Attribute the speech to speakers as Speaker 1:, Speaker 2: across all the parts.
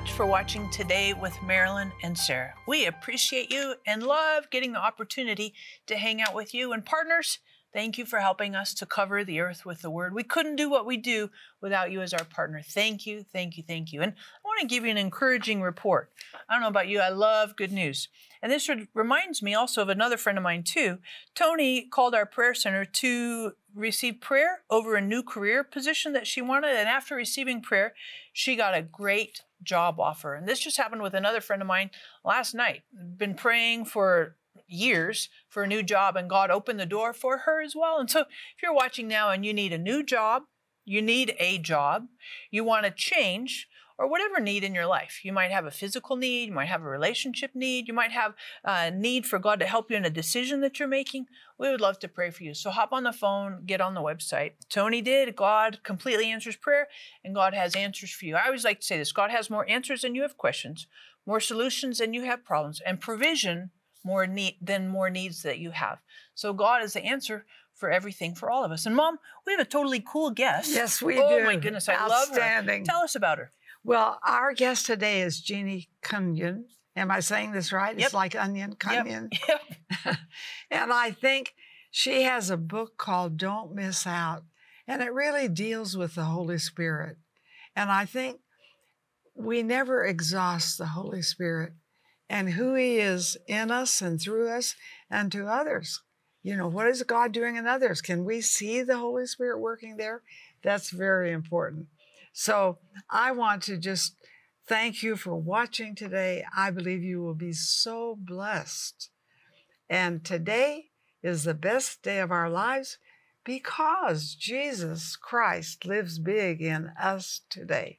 Speaker 1: Much for watching today with Marilyn and Sarah. We appreciate you and love getting the opportunity to hang out with you. And partners, thank you for helping us to cover the earth with the word. We couldn't do what we do without you as our partner. Thank you, thank you, thank you. And I want to give you an encouraging report. I don't know about you, I love good news. And this reminds me also of another friend of mine, too. Tony called our prayer center to receive prayer over a new career position that she wanted. And after receiving prayer, she got a great job offer. And this just happened with another friend of mine last night. Been praying for years for a new job, and God opened the door for her as well. And so, if you're watching now and you need a new job, you need a job, you want to change, or whatever need in your life. You might have a physical need, you might have a relationship need, you might have a need for God to help you in a decision that you're making. We would love to pray for you. So hop on the phone, get on the website. Tony did. God completely answers prayer, and God has answers for you. I always like to say this God has more answers than you have questions, more solutions than you have problems, and provision more need than more needs that you have. So God is the answer for everything for all of us. And mom, we have a totally cool guest.
Speaker 2: Yes, we
Speaker 1: oh,
Speaker 2: do.
Speaker 1: Oh my goodness, I love her. Tell us about her.
Speaker 2: Well, our guest today is Jeannie Cunnion. Am I saying this right? Yep. It's like onion, Cunnion.
Speaker 1: Yep.
Speaker 2: yep. and I think she has a book called Don't Miss Out. And it really deals with the Holy Spirit. And I think we never exhaust the Holy Spirit and who He is in us and through us and to others. You know, what is God doing in others? Can we see the Holy Spirit working there? That's very important. So I want to just thank you for watching today. I believe you will be so blessed. And today is the best day of our lives because Jesus Christ lives big in us today.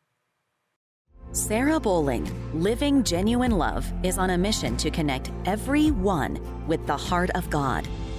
Speaker 3: Sarah Bowling, Living Genuine Love, is on a mission to connect everyone with the heart of God.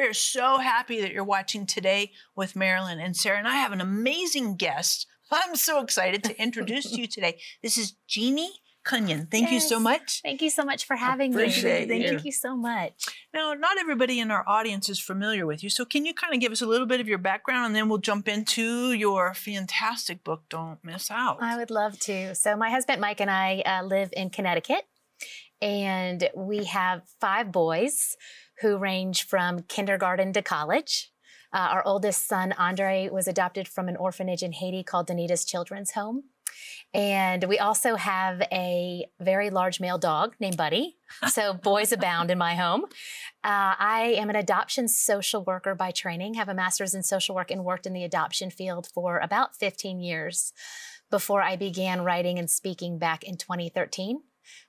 Speaker 1: We are so happy that you're watching today with Marilyn and Sarah, and I have an amazing guest. I'm so excited to introduce to you today. This is Jeannie Cunnion. Thank yes. you so much.
Speaker 4: Thank you so much for having
Speaker 2: Appreciate
Speaker 4: me.
Speaker 2: You.
Speaker 4: Thank you so much.
Speaker 1: Now, not everybody in our audience is familiar with you, so can you kind of give us a little bit of your background and then we'll jump into your fantastic book, Don't Miss Out?
Speaker 4: I would love to. So, my husband Mike and I uh, live in Connecticut, and we have five boys who range from kindergarten to college. Uh, our oldest son, Andre, was adopted from an orphanage in Haiti called Danita's Children's Home. And we also have a very large male dog named Buddy. So boys abound in my home. Uh, I am an adoption social worker by training, have a master's in social work, and worked in the adoption field for about 15 years before I began writing and speaking back in 2013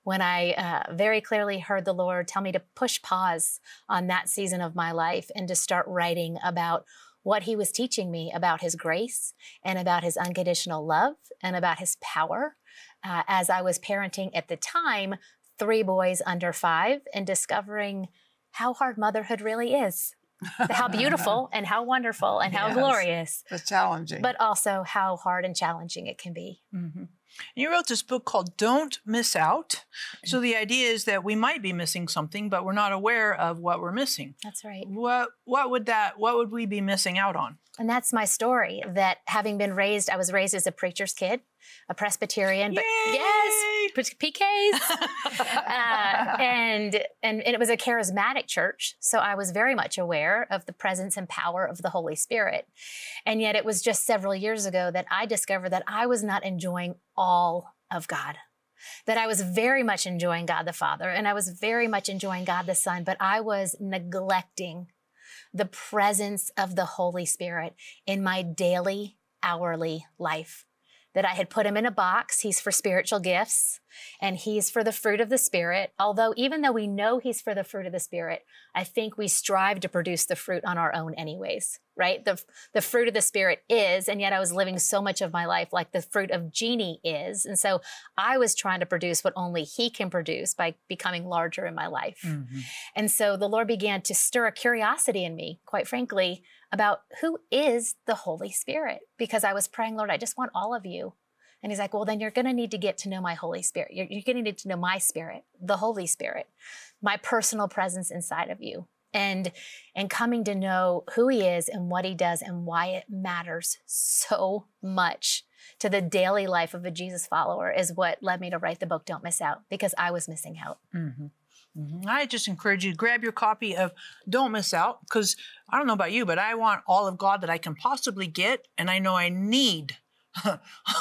Speaker 4: when I uh, very clearly heard the Lord tell me to push pause on that season of my life and to start writing about what He was teaching me about His grace and about His unconditional love and about His power. Uh, as I was parenting at the time, three boys under five and discovering how hard motherhood really is. how beautiful and how wonderful and how yes, glorious.
Speaker 2: But challenging.
Speaker 4: But also how hard and challenging it can be.
Speaker 1: Mm-hmm. You wrote this book called Don't Miss Out. So the idea is that we might be missing something, but we're not aware of what we're missing.
Speaker 4: That's right.
Speaker 1: What what would that what would we be missing out on?
Speaker 4: And that's my story that having been raised, I was raised as a preacher's kid, a Presbyterian, but
Speaker 1: Yay!
Speaker 4: yes, PKs. uh, and, and, and it was a charismatic church. So I was very much aware of the presence and power of the Holy Spirit. And yet it was just several years ago that I discovered that I was not enjoying all of God. that I was very much enjoying God the Father and I was very much enjoying God the Son, but I was neglecting the presence of the Holy Spirit in my daily, hourly life that I had put him in a box. He's for spiritual gifts and he's for the fruit of the Spirit. Although, even though we know he's for the fruit of the Spirit, I think we strive to produce the fruit on our own, anyways, right? The, the fruit of the Spirit is, and yet I was living so much of my life like the fruit of Jeannie is. And so I was trying to produce what only he can produce by becoming larger in my life. Mm-hmm. And so the Lord began to stir a curiosity in me, quite frankly, about who is the Holy Spirit because I was praying, Lord, I just want all of you. And he's like, well, then you're going to need to get to know my Holy Spirit. You're, you're going to need to know my spirit, the Holy Spirit, my personal presence inside of you. And, and coming to know who he is and what he does and why it matters so much to the daily life of a Jesus follower is what led me to write the book, Don't Miss Out, because I was missing out. Mm-hmm.
Speaker 1: Mm-hmm. I just encourage you to grab your copy of Don't Miss Out because I don't know about you, but I want all of God that I can possibly get, and I know I need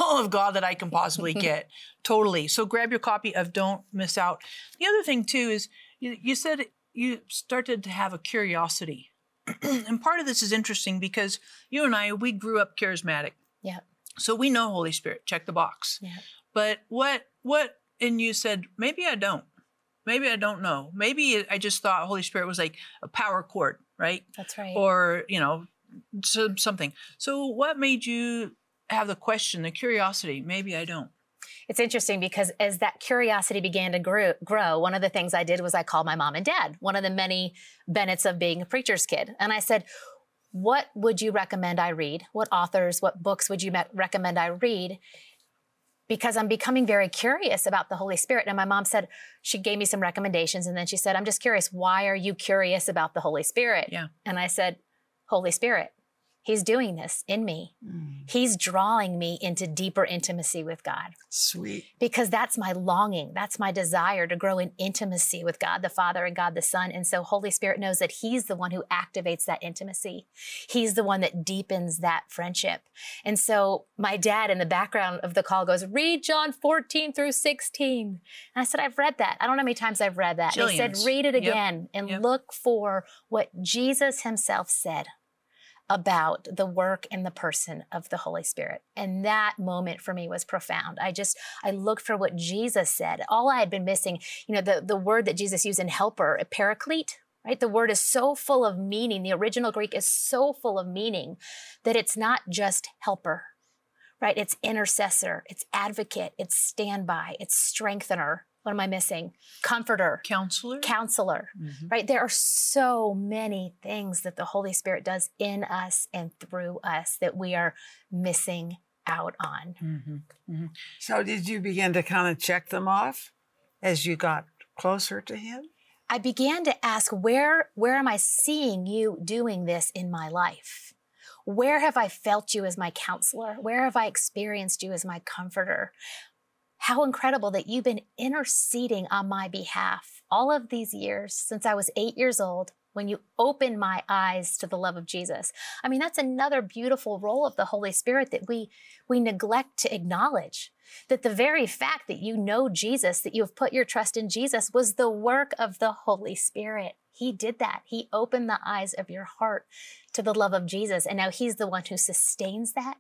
Speaker 1: all of God that I can possibly get. totally. So grab your copy of Don't Miss Out. The other thing too is you, you said you started to have a curiosity, and part of this is interesting because you and I we grew up charismatic.
Speaker 4: Yeah.
Speaker 1: So we know Holy Spirit. Check the box.
Speaker 4: Yeah.
Speaker 1: But what what and you said maybe I don't maybe I don't know. Maybe I just thought Holy Spirit was like a power cord, right?
Speaker 4: That's right.
Speaker 1: Or, you know, something. So what made you have the question, the curiosity? Maybe I don't.
Speaker 4: It's interesting because as that curiosity began to grow, grow, one of the things I did was I called my mom and dad, one of the many benefits of being a preacher's kid. And I said, What would you recommend I read? What authors, what books would you recommend I read? Because I'm becoming very curious about the Holy Spirit. And my mom said, she gave me some recommendations. And then she said, I'm just curious, why are you curious about the Holy Spirit?
Speaker 1: Yeah.
Speaker 4: And I said, Holy Spirit. He's doing this in me. Mm. He's drawing me into deeper intimacy with God.
Speaker 2: Sweet.
Speaker 4: Because that's my longing. That's my desire to grow in intimacy with God the Father and God the Son. And so Holy Spirit knows that He's the one who activates that intimacy. He's the one that deepens that friendship. And so my dad in the background of the call goes, read John 14 through 16. And I said, I've read that. I don't know how many times I've read that. He said, read it again yep. and yep. look for what Jesus Himself said about the work and the person of the Holy Spirit. And that moment for me was profound. I just, I looked for what Jesus said. All I had been missing, you know, the, the word that Jesus used in helper, a paraclete, right? The word is so full of meaning. The original Greek is so full of meaning that it's not just helper, right? It's intercessor, it's advocate, it's standby, it's strengthener, what am I missing? Comforter,
Speaker 1: counselor,
Speaker 4: counselor, mm-hmm. right? There are so many things that the Holy Spirit does in us and through us that we are missing out on. Mm-hmm.
Speaker 2: Mm-hmm. So, did you begin to kind of check them off as you got closer to Him?
Speaker 4: I began to ask, where, where am I seeing you doing this in my life? Where have I felt you as my counselor? Where have I experienced you as my comforter? How incredible that you've been interceding on my behalf all of these years since I was eight years old when you opened my eyes to the love of Jesus. I mean, that's another beautiful role of the Holy Spirit that we, we neglect to acknowledge. That the very fact that you know Jesus, that you have put your trust in Jesus, was the work of the Holy Spirit. He did that. He opened the eyes of your heart to the love of Jesus. And now He's the one who sustains that.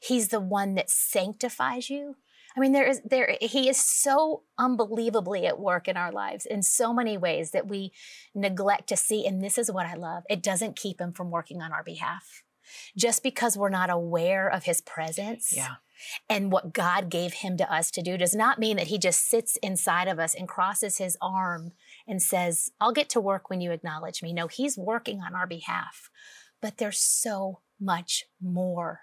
Speaker 4: He's the one that sanctifies you. I mean, there is there he is so unbelievably at work in our lives in so many ways that we neglect to see. And this is what I love. It doesn't keep him from working on our behalf. Just because we're not aware of his presence
Speaker 1: yeah.
Speaker 4: and what God gave him to us to do does not mean that he just sits inside of us and crosses his arm and says, I'll get to work when you acknowledge me. No, he's working on our behalf. But there's so much more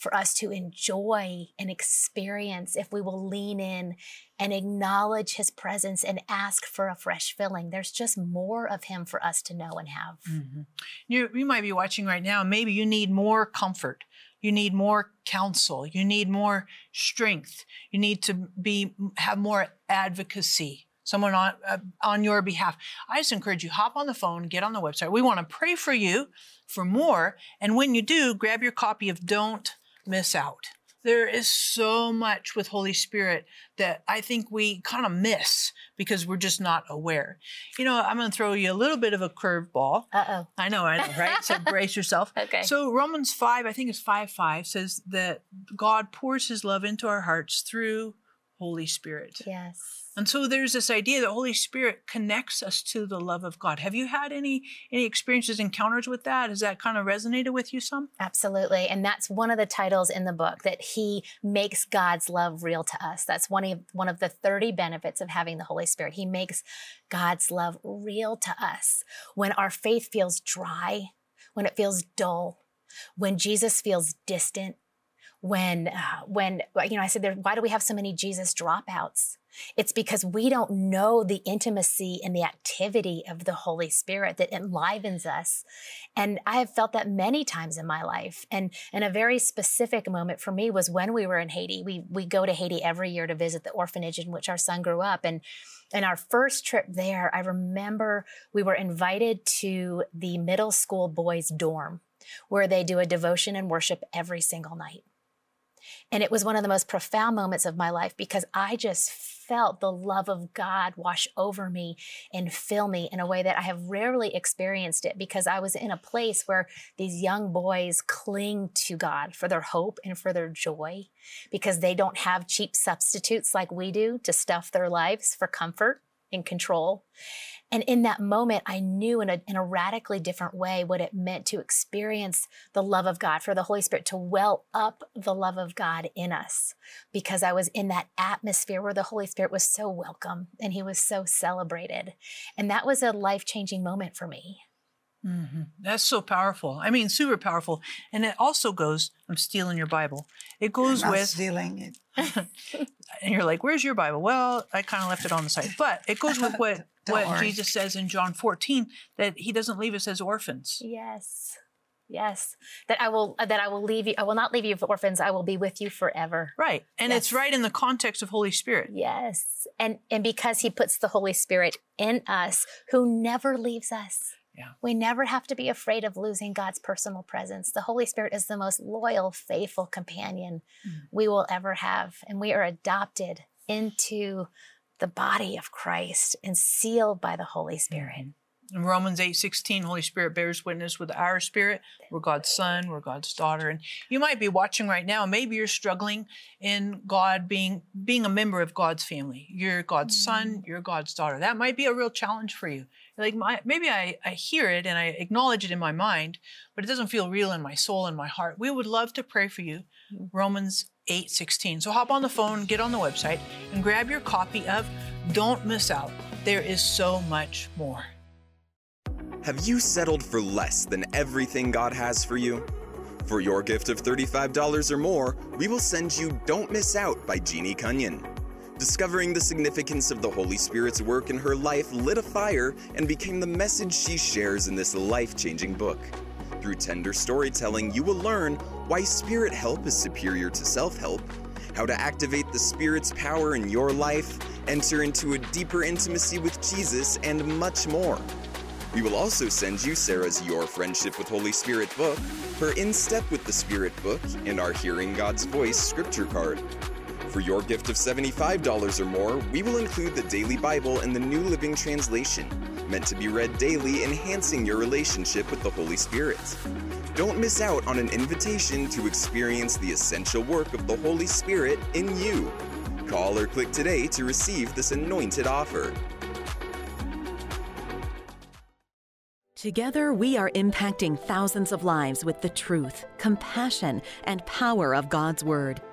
Speaker 4: for us to enjoy and experience if we will lean in and acknowledge his presence and ask for a fresh filling. There's just more of him for us to know and have. Mm-hmm.
Speaker 1: You, you might be watching right now, maybe you need more comfort. You need more counsel. You need more strength. You need to be have more advocacy someone on uh, on your behalf. I just encourage you hop on the phone, get on the website. We want to pray for you for more, and when you do, grab your copy of Don't miss out. there is so much with Holy Spirit that I think we kind of miss because we're just not aware. You know, I'm going to throw you a little bit of a curveball.
Speaker 4: Uh oh.
Speaker 1: I know, I know, right? so brace yourself.
Speaker 4: Okay.
Speaker 1: So Romans 5, I think it's 5 5 says that God pours his love into our hearts through Holy Spirit.
Speaker 4: Yes.
Speaker 1: And so there's this idea that Holy Spirit connects us to the love of God. Have you had any any experiences, encounters with that? Has that kind of resonated with you some?
Speaker 4: Absolutely. And that's one of the titles in the book that he makes God's love real to us. That's one of one of the 30 benefits of having the Holy Spirit. He makes God's love real to us. When our faith feels dry, when it feels dull, when Jesus feels distant, when uh, when you know I said there why do we have so many Jesus dropouts? It's because we don't know the intimacy and the activity of the Holy Spirit that enlivens us. And I have felt that many times in my life. And, and a very specific moment for me was when we were in Haiti. We, we go to Haiti every year to visit the orphanage in which our son grew up. And, and our first trip there, I remember we were invited to the middle school boys' dorm where they do a devotion and worship every single night. And it was one of the most profound moments of my life because I just felt the love of God wash over me and fill me in a way that I have rarely experienced it because I was in a place where these young boys cling to God for their hope and for their joy because they don't have cheap substitutes like we do to stuff their lives for comfort and control. And in that moment, I knew in a, in a radically different way what it meant to experience the love of God, for the Holy Spirit to well up the love of God in us, because I was in that atmosphere where the Holy Spirit was so welcome and he was so celebrated. And that was a life changing moment for me.
Speaker 1: Mm-hmm. That's so powerful. I mean, super powerful. And it also goes, I'm stealing your Bible. It goes
Speaker 2: Not
Speaker 1: with,
Speaker 2: stealing it.
Speaker 1: and you're like, where's your Bible? Well, I kind of left it on the side. But it goes with what, what
Speaker 2: worry.
Speaker 1: Jesus says in John 14 that he doesn't leave us as orphans.
Speaker 4: Yes. Yes. That I will that I will leave you I will not leave you for orphans. I will be with you forever.
Speaker 1: Right. And it's right in the context of Holy Spirit.
Speaker 4: Yes. And and because he puts the Holy Spirit in us who never leaves us.
Speaker 1: Yeah.
Speaker 4: We never have to be afraid of losing God's personal presence. The Holy Spirit is the most loyal, faithful companion
Speaker 1: Mm.
Speaker 4: we will ever have. And we are adopted into the body of Christ and sealed by the Holy Spirit.
Speaker 1: In Romans 8 16, Holy Spirit bears witness with our spirit. We're God's son, we're God's daughter. And you might be watching right now. Maybe you're struggling in God being being a member of God's family. You're God's son, you're God's daughter. That might be a real challenge for you. You're like my, maybe I, I hear it and I acknowledge it in my mind, but it doesn't feel real in my soul and my heart. We would love to pray for you. Mm. Romans 8 16. So hop on the phone, get on the website, and grab your copy of Don't Miss Out. There is so much more.
Speaker 5: Have you settled for less than everything God has for you? For your gift of $35 or more, we will send you Don't Miss Out by Jeannie Cunnion. Discovering the significance of the Holy Spirit's work in her life lit a fire and became the message she shares in this life changing book. Through tender storytelling, you will learn why Spirit help is superior to self help, how to activate the Spirit's power in your life, enter into a deeper intimacy with Jesus, and much more. We will also send you Sarah's Your Friendship with Holy Spirit book, her In Step with the Spirit book, and our Hearing God's Voice scripture card. For your gift of $75 or more, we will include the Daily Bible and the New Living Translation, meant to be read daily, enhancing your relationship with the Holy Spirit. Don't miss out on an invitation to experience the essential work of the Holy Spirit in you. Call or click today to receive this anointed offer.
Speaker 3: Together, we are impacting thousands of lives with the truth, compassion, and power of God's Word.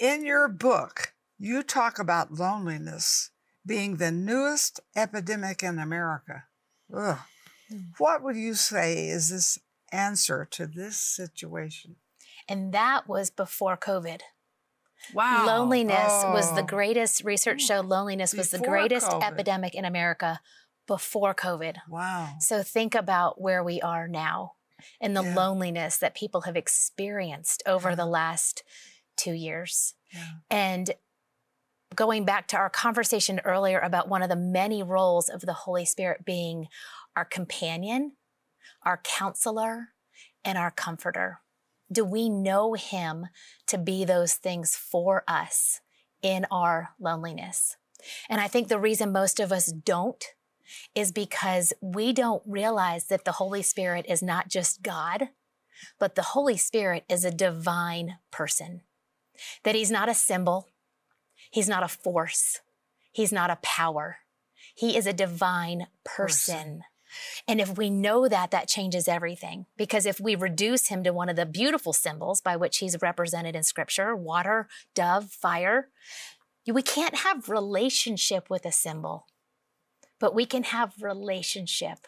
Speaker 2: in your book, you talk about loneliness being the newest epidemic in America. Ugh. Hmm. What would you say is this answer to this situation?
Speaker 4: And that was before COVID.
Speaker 1: Wow.
Speaker 4: Loneliness was the
Speaker 2: Oh.
Speaker 4: greatest, research showed loneliness was the greatest
Speaker 2: COVID.
Speaker 4: epidemic in America before COVID.
Speaker 2: Wow.
Speaker 4: So think about where we are now and the
Speaker 2: Yeah.
Speaker 4: loneliness that people have experienced over
Speaker 2: Yeah.
Speaker 4: the last two years.
Speaker 2: Yeah.
Speaker 4: And going back to our conversation earlier about one of the many roles of the Holy Spirit being our companion, our counselor, and our comforter. Do we know him to be those things for us in our loneliness? And I think the reason most of us don't is because we don't realize that the Holy Spirit is not just God, but the Holy Spirit is a divine person. That he's not a symbol, he's not a force, he's not a power. He is a divine person.
Speaker 2: Person.
Speaker 4: And if we know that, that changes everything. Because if we reduce him to one of the beautiful symbols by which he's represented in scripture water, dove, fire we can't have relationship with a symbol, but we can have relationship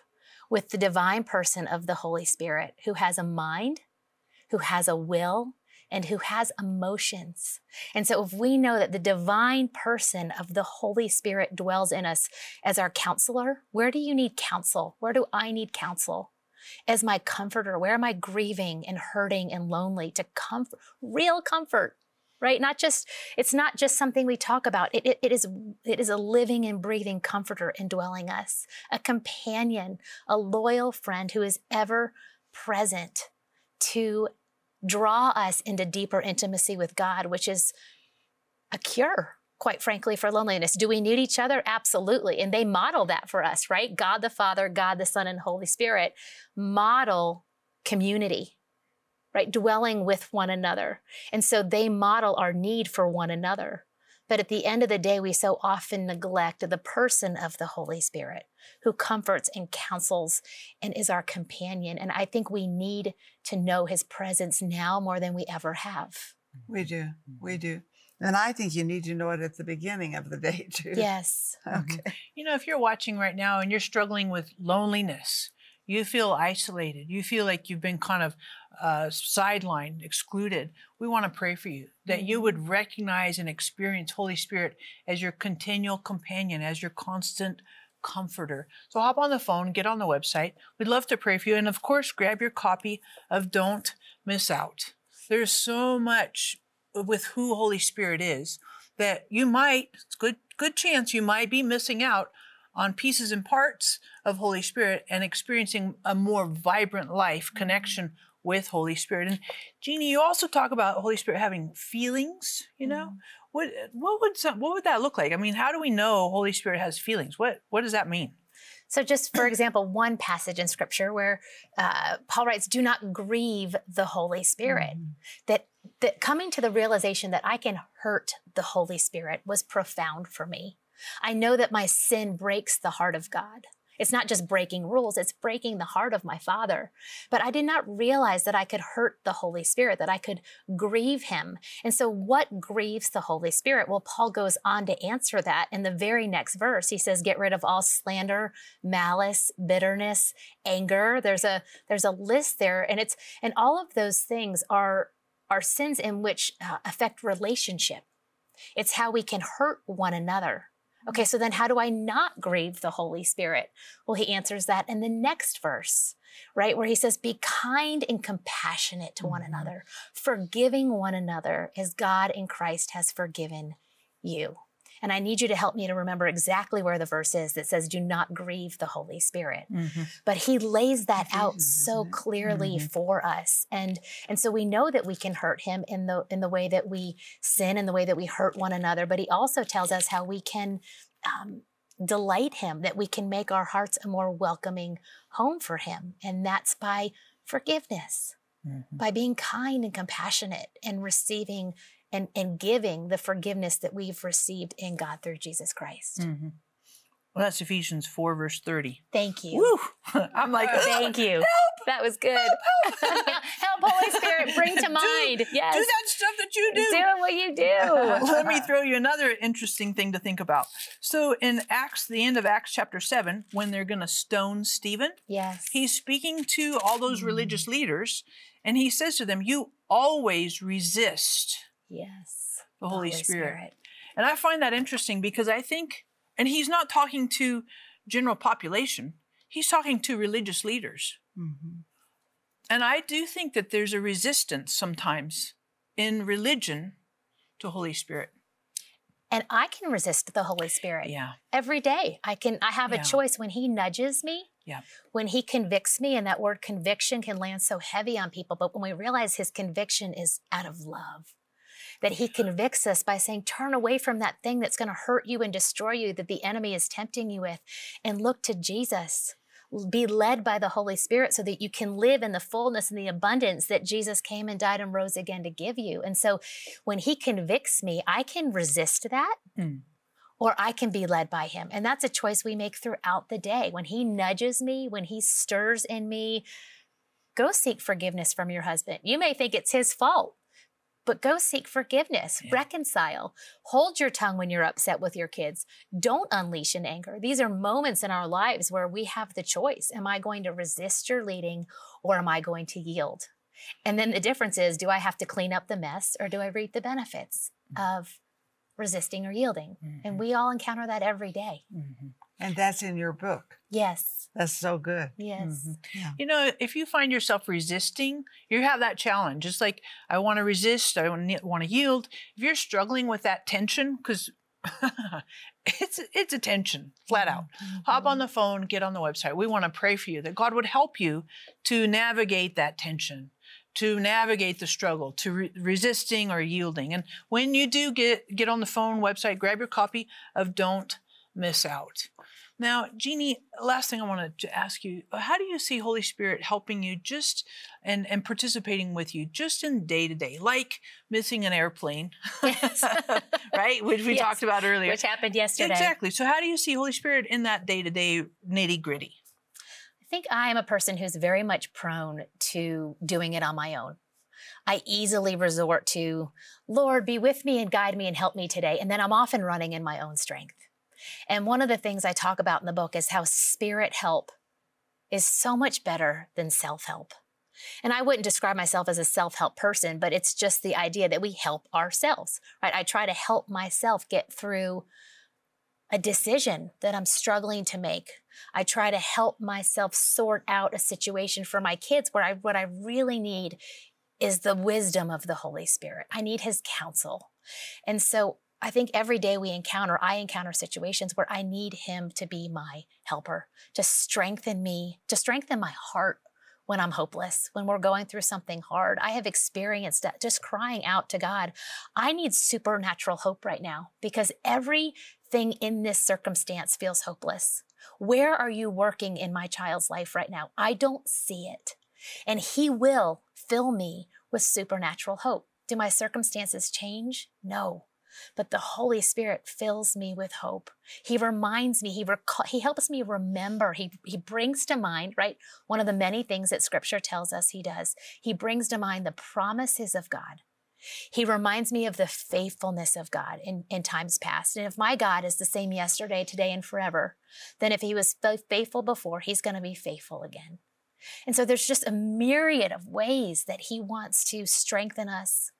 Speaker 4: with the divine person of the Holy Spirit who has a mind, who has a will, and who has emotions. And so, if we know that the divine person of the Holy Spirit dwells in us as our counselor, where do you need counsel? Where do I need counsel? As my comforter, where am I grieving and hurting and lonely to comfort, real comfort, right? Not just, it's not just something we talk about. It, it, it is, it is a living and breathing comforter indwelling us, a companion, a loyal friend who is ever present to draw us into deeper intimacy with God, which is a cure, quite frankly, for loneliness. Do we need each other? Absolutely. And they model that for us, right? God the Father, God the Son, and Holy Spirit model community, right? Dwelling with one another. And so they model our need for one another. But at the end of the day, we so often neglect the person of the Holy Spirit who comforts and counsels and is our companion. And I think we need to know his presence now more than we ever have.
Speaker 2: We do. Mm-hmm. We do. And I think you need to know it at the beginning of the day, too.
Speaker 4: Yes.
Speaker 2: Okay. Mm-hmm.
Speaker 1: You know, if you're watching right now and you're struggling with loneliness, you feel isolated, you feel like you've been kind of uh, sidelined, excluded, we want to pray for you that you would recognize and experience Holy Spirit as your continual companion, as your constant comforter. So hop on the phone, get on the website. We'd love to pray for you. And of course, grab your copy of Don't Miss Out. There's so much with who Holy Spirit is that you might, it's good, good chance you might be missing out on pieces and parts of Holy Spirit and experiencing a more vibrant life mm-hmm. connection with Holy Spirit. And Jeannie, you also talk about Holy Spirit having feelings, you know? Mm-hmm. What what would some, what would that look like? I mean, how do we know Holy Spirit has feelings? What what does that mean?
Speaker 4: So, just for example, one passage in scripture where uh, Paul writes, Do not grieve the Holy Spirit. Mm-hmm. That, that coming to the realization that I can hurt the Holy Spirit was profound for me. I know that my sin breaks the heart of God. It's not just breaking rules, it's breaking the heart of my Father. But I did not realize that I could hurt the Holy Spirit, that I could grieve him. And so, what grieves the Holy Spirit? Well, Paul goes on to answer that in the very next verse. He says, Get rid of all slander, malice, bitterness, anger. There's a there's a list there, and it's and all of those things are are sins in which uh, affect relationship. It's how we can hurt one another. Okay, so then how do I not grieve the Holy Spirit? Well, he answers that in the next verse, right? Where he says, Be kind and compassionate to one mm-hmm. another, forgiving one another as God in Christ has forgiven you. And I need you to help me to remember exactly where the verse is that says, Do not grieve the Holy Spirit. But he lays that out
Speaker 2: Ephesians,
Speaker 4: so clearly for us. And and so we know that we can hurt him in the in the way that we sin, in the way that we hurt one another. But he also tells us how we can um, delight him, that we can make our hearts a more welcoming home for him. And that's by forgiveness.
Speaker 1: Mhm.
Speaker 4: by being kind and compassionate and receiving and, and giving the forgiveness that we've received in God through Jesus Christ.
Speaker 1: Mhm. Well, that's Ephesians 4, verse 30.
Speaker 4: Thank you.
Speaker 1: Woo! I'm like,
Speaker 4: Thank you. Help, That was good. Help, Holy Spirit, bring to
Speaker 1: Do-
Speaker 4: mind. yes.
Speaker 1: Do that stuff that you do.
Speaker 4: Do what you do.
Speaker 1: Let me throw you another interesting thing to think about. So in Acts, the end of Acts chapter 7, when they're going to stone Stephen,
Speaker 4: Yes.
Speaker 1: he's speaking to all those religious leaders and he says to them, You always resist
Speaker 4: yes.
Speaker 1: the Holy, Spirit. And I find that interesting because I think, and he's not talking to general population, he's talking to religious leaders.
Speaker 2: Mhm.
Speaker 1: And I do think that there's a resistance sometimes in religion to Holy Spirit.
Speaker 4: And I can resist the Holy Spirit
Speaker 1: Yeah.
Speaker 4: every day. I can I have
Speaker 1: Yeah.
Speaker 4: a choice when he nudges me.
Speaker 1: Yeah.
Speaker 4: When he convicts me, and that word conviction can land so heavy on people, but when we realize his conviction is out of love, that he convicts us by saying, turn away from that thing that's going to hurt you and destroy you, that the enemy is tempting you with, and look to Jesus. Be led by the Holy Spirit so that you can live in the fullness and the abundance that Jesus came and died and rose again to give you. And so when he convicts me, I can resist that
Speaker 1: Mm.
Speaker 4: or I can be led by him. And that's a choice we make throughout the day. When he nudges me, when he stirs in me, go seek forgiveness from your husband. You may think it's his fault, but go seek forgiveness,
Speaker 1: Yeah.
Speaker 4: reconcile, hold your tongue when you're upset with your kids. Don't unleash in anger. These are moments in our lives where we have the choice. Am I going to resist your leading or am I going to yield? And then the difference is do I have to clean up the mess or do I reap the benefits of resisting or yielding? And we all encounter that every day.
Speaker 1: Mhm.
Speaker 2: And that's in your book.
Speaker 4: Yes.
Speaker 2: That's so good.
Speaker 4: Yes.
Speaker 1: Mhm. You know, if you find yourself resisting, you have that challenge. It's like, I want to resist, I want to yield. If you're struggling with that tension, because it's it's a tension, flat out. Hop on the phone, get on the website. We want to pray for you that God would help you to navigate that tension, to navigate the struggle, to re- resisting or yielding. And when you do get get on the phone website, grab your copy of Don't Miss Out. Now, Jeannie, last thing I wanted to ask you, how do you see Holy Spirit helping you just and, and participating with you just in day to day, like missing an airplane,
Speaker 4: Yes.
Speaker 1: right? Which we
Speaker 4: Yes.
Speaker 1: talked about earlier.
Speaker 4: Which happened yesterday.
Speaker 1: Exactly. So, how do you see Holy Spirit in that day to day nitty gritty?
Speaker 4: I think I am a person who's very much prone to doing it on my own. I easily resort to, Lord, be with me and guide me and help me today. And then I'm often running in my own strength. And one of the things I talk about in the book is how spirit help is so much better than self help. And I wouldn't describe myself as a self help person, but it's just the idea that we help ourselves, right? I try to help myself get through a decision that I'm struggling to make. I try to help myself sort out a situation for my kids where I what I really need is the wisdom of the Holy Spirit. I need his counsel. And so I think every day we encounter, I encounter situations where I need him to be my helper, to strengthen me, to strengthen my heart when I'm hopeless, when we're going through something hard. I have experienced that just crying out to God, I need supernatural hope right now because everything in this circumstance feels hopeless. Where are you working in my child's life right now? I don't see it. And He will fill me with supernatural hope. Do my circumstances change? No. But the Holy Spirit fills me with hope. He reminds me, He, he helps me remember. He, he brings to mind, right? One of the many things that Scripture tells us He does. He brings to mind the promises of God. He reminds me of the faithfulness of God in, in times past. And if my God is the same yesterday, today, and forever, then if He was fa- faithful before, He's going to be faithful again. And so there's just a myriad of ways that He wants to strengthen us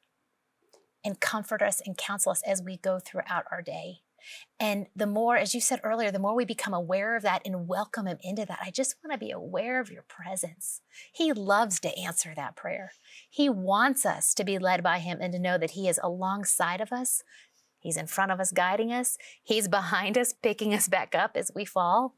Speaker 4: and comfort us and counsel us as we go throughout our day. And the more, as you said earlier, the more we become aware of that and welcome Him into that, I just want to be aware of your presence. He loves to answer that prayer. He wants us to be led by Him and to know that He is alongside of us. He's in front of us, guiding us. He's behind us, picking us back up as we fall.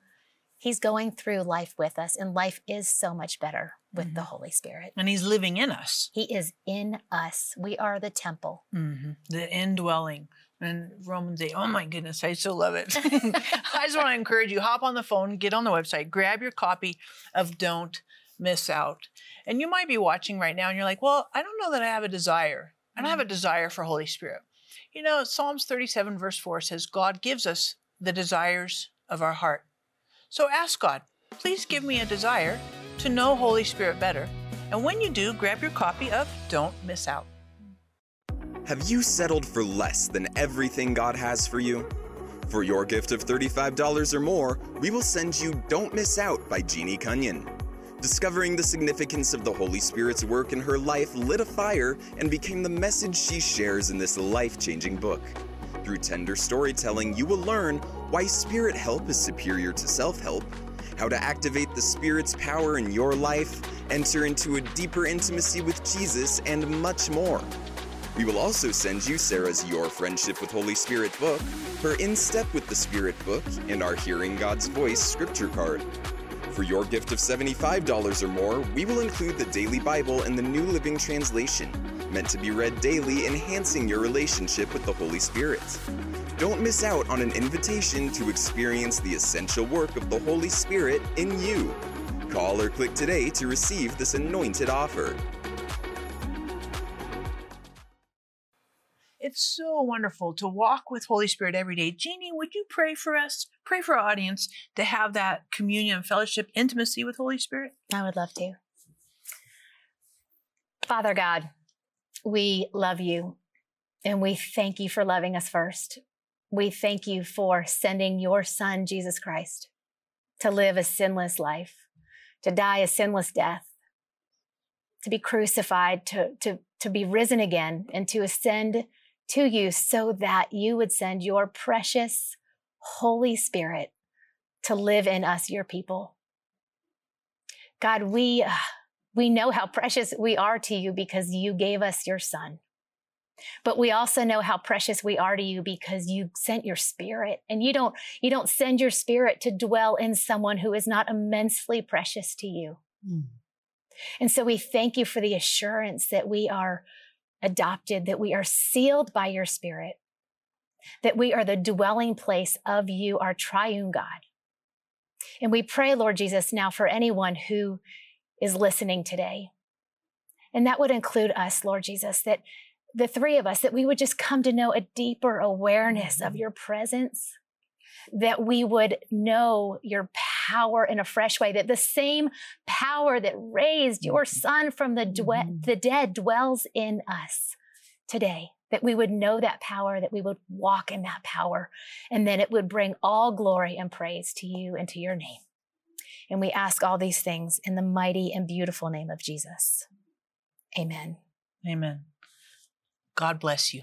Speaker 4: He's going through life with us, and life is so much better with the mm-hmm. Holy Spirit.
Speaker 1: And He's living in us,
Speaker 4: He is in us. We are the temple. Mm-hmm.
Speaker 1: the indwelling. And Romans 8, oh my goodness, I so love it. I just want to encourage you hop on the phone, get on the website, grab your copy of Don't miss out. And you might be watching right now and you're like, well, I don't know that I have a desire. I don't have a mm-hmm. desire for Holy Spirit. You know, Psalms 37, verse 4 says, God gives us the desires of our heart. So ask God, please give me a desire to know Holy Spirit better. And when you do, grab your copy of Don't Miss Out.
Speaker 5: Have you settled for less than everything God has for you? For your gift of $35 or more, we will send you Don't Miss Out by Jeannie Cunnion. Discovering the significance of the Holy Spirit's work in her life lit a fire and became the message she shares in this life changing book. Through tender storytelling, you will learn why Spirit help is superior to self help, how to activate the Spirit's power in your life, enter into a deeper intimacy with Jesus, and much more. We will also send you Sarah's Your Friendship with Holy Spirit book, her In Step with the Spirit book, and our Hearing God's Voice scripture card. For your gift of $75 or more, we will include the Daily Bible and the New Living Translation, meant to be read daily, enhancing your relationship with the Holy Spirit. Don't miss out on an invitation to experience the essential work of the Holy Spirit in you. Call or click today to receive this anointed offer.
Speaker 1: It's so wonderful to walk with Holy Spirit every day. Jeannie, would you pray for us? Pray for our audience to have that communion, fellowship, intimacy with Holy Spirit?
Speaker 4: I would love to. Father God, we love you and we thank you for loving us first. We thank you for sending your son, Jesus Christ, to live a sinless life, to die a sinless death, to be crucified, to, to, to be risen again, and to ascend to you so that you would send your precious Holy Spirit to live in us, your people. God, we, uh, we know how precious we are to you because you gave us your son. But we also know how precious we are to you because you sent your spirit and you don't, you don't send your spirit to dwell in someone who is not immensely precious to you. Mm. And so we thank you for the assurance that we are adopted, that we are sealed by your spirit, that we are the dwelling place of you, our triune God. And we pray, Lord Jesus, now for anyone who is listening today. And that would include us, Lord Jesus, that the three of us, that we would just come to know a deeper awareness of mm-hmm. your presence, that we would know your power in a fresh way, that the same power that raised your mm-hmm. son from the, mm-hmm. the dead dwells in us today. That we would know that power, that we would walk in that power, and then it would bring all glory and praise to you and to your name. And we ask all these things in the mighty and beautiful name of Jesus. Amen.
Speaker 1: Amen. God bless you.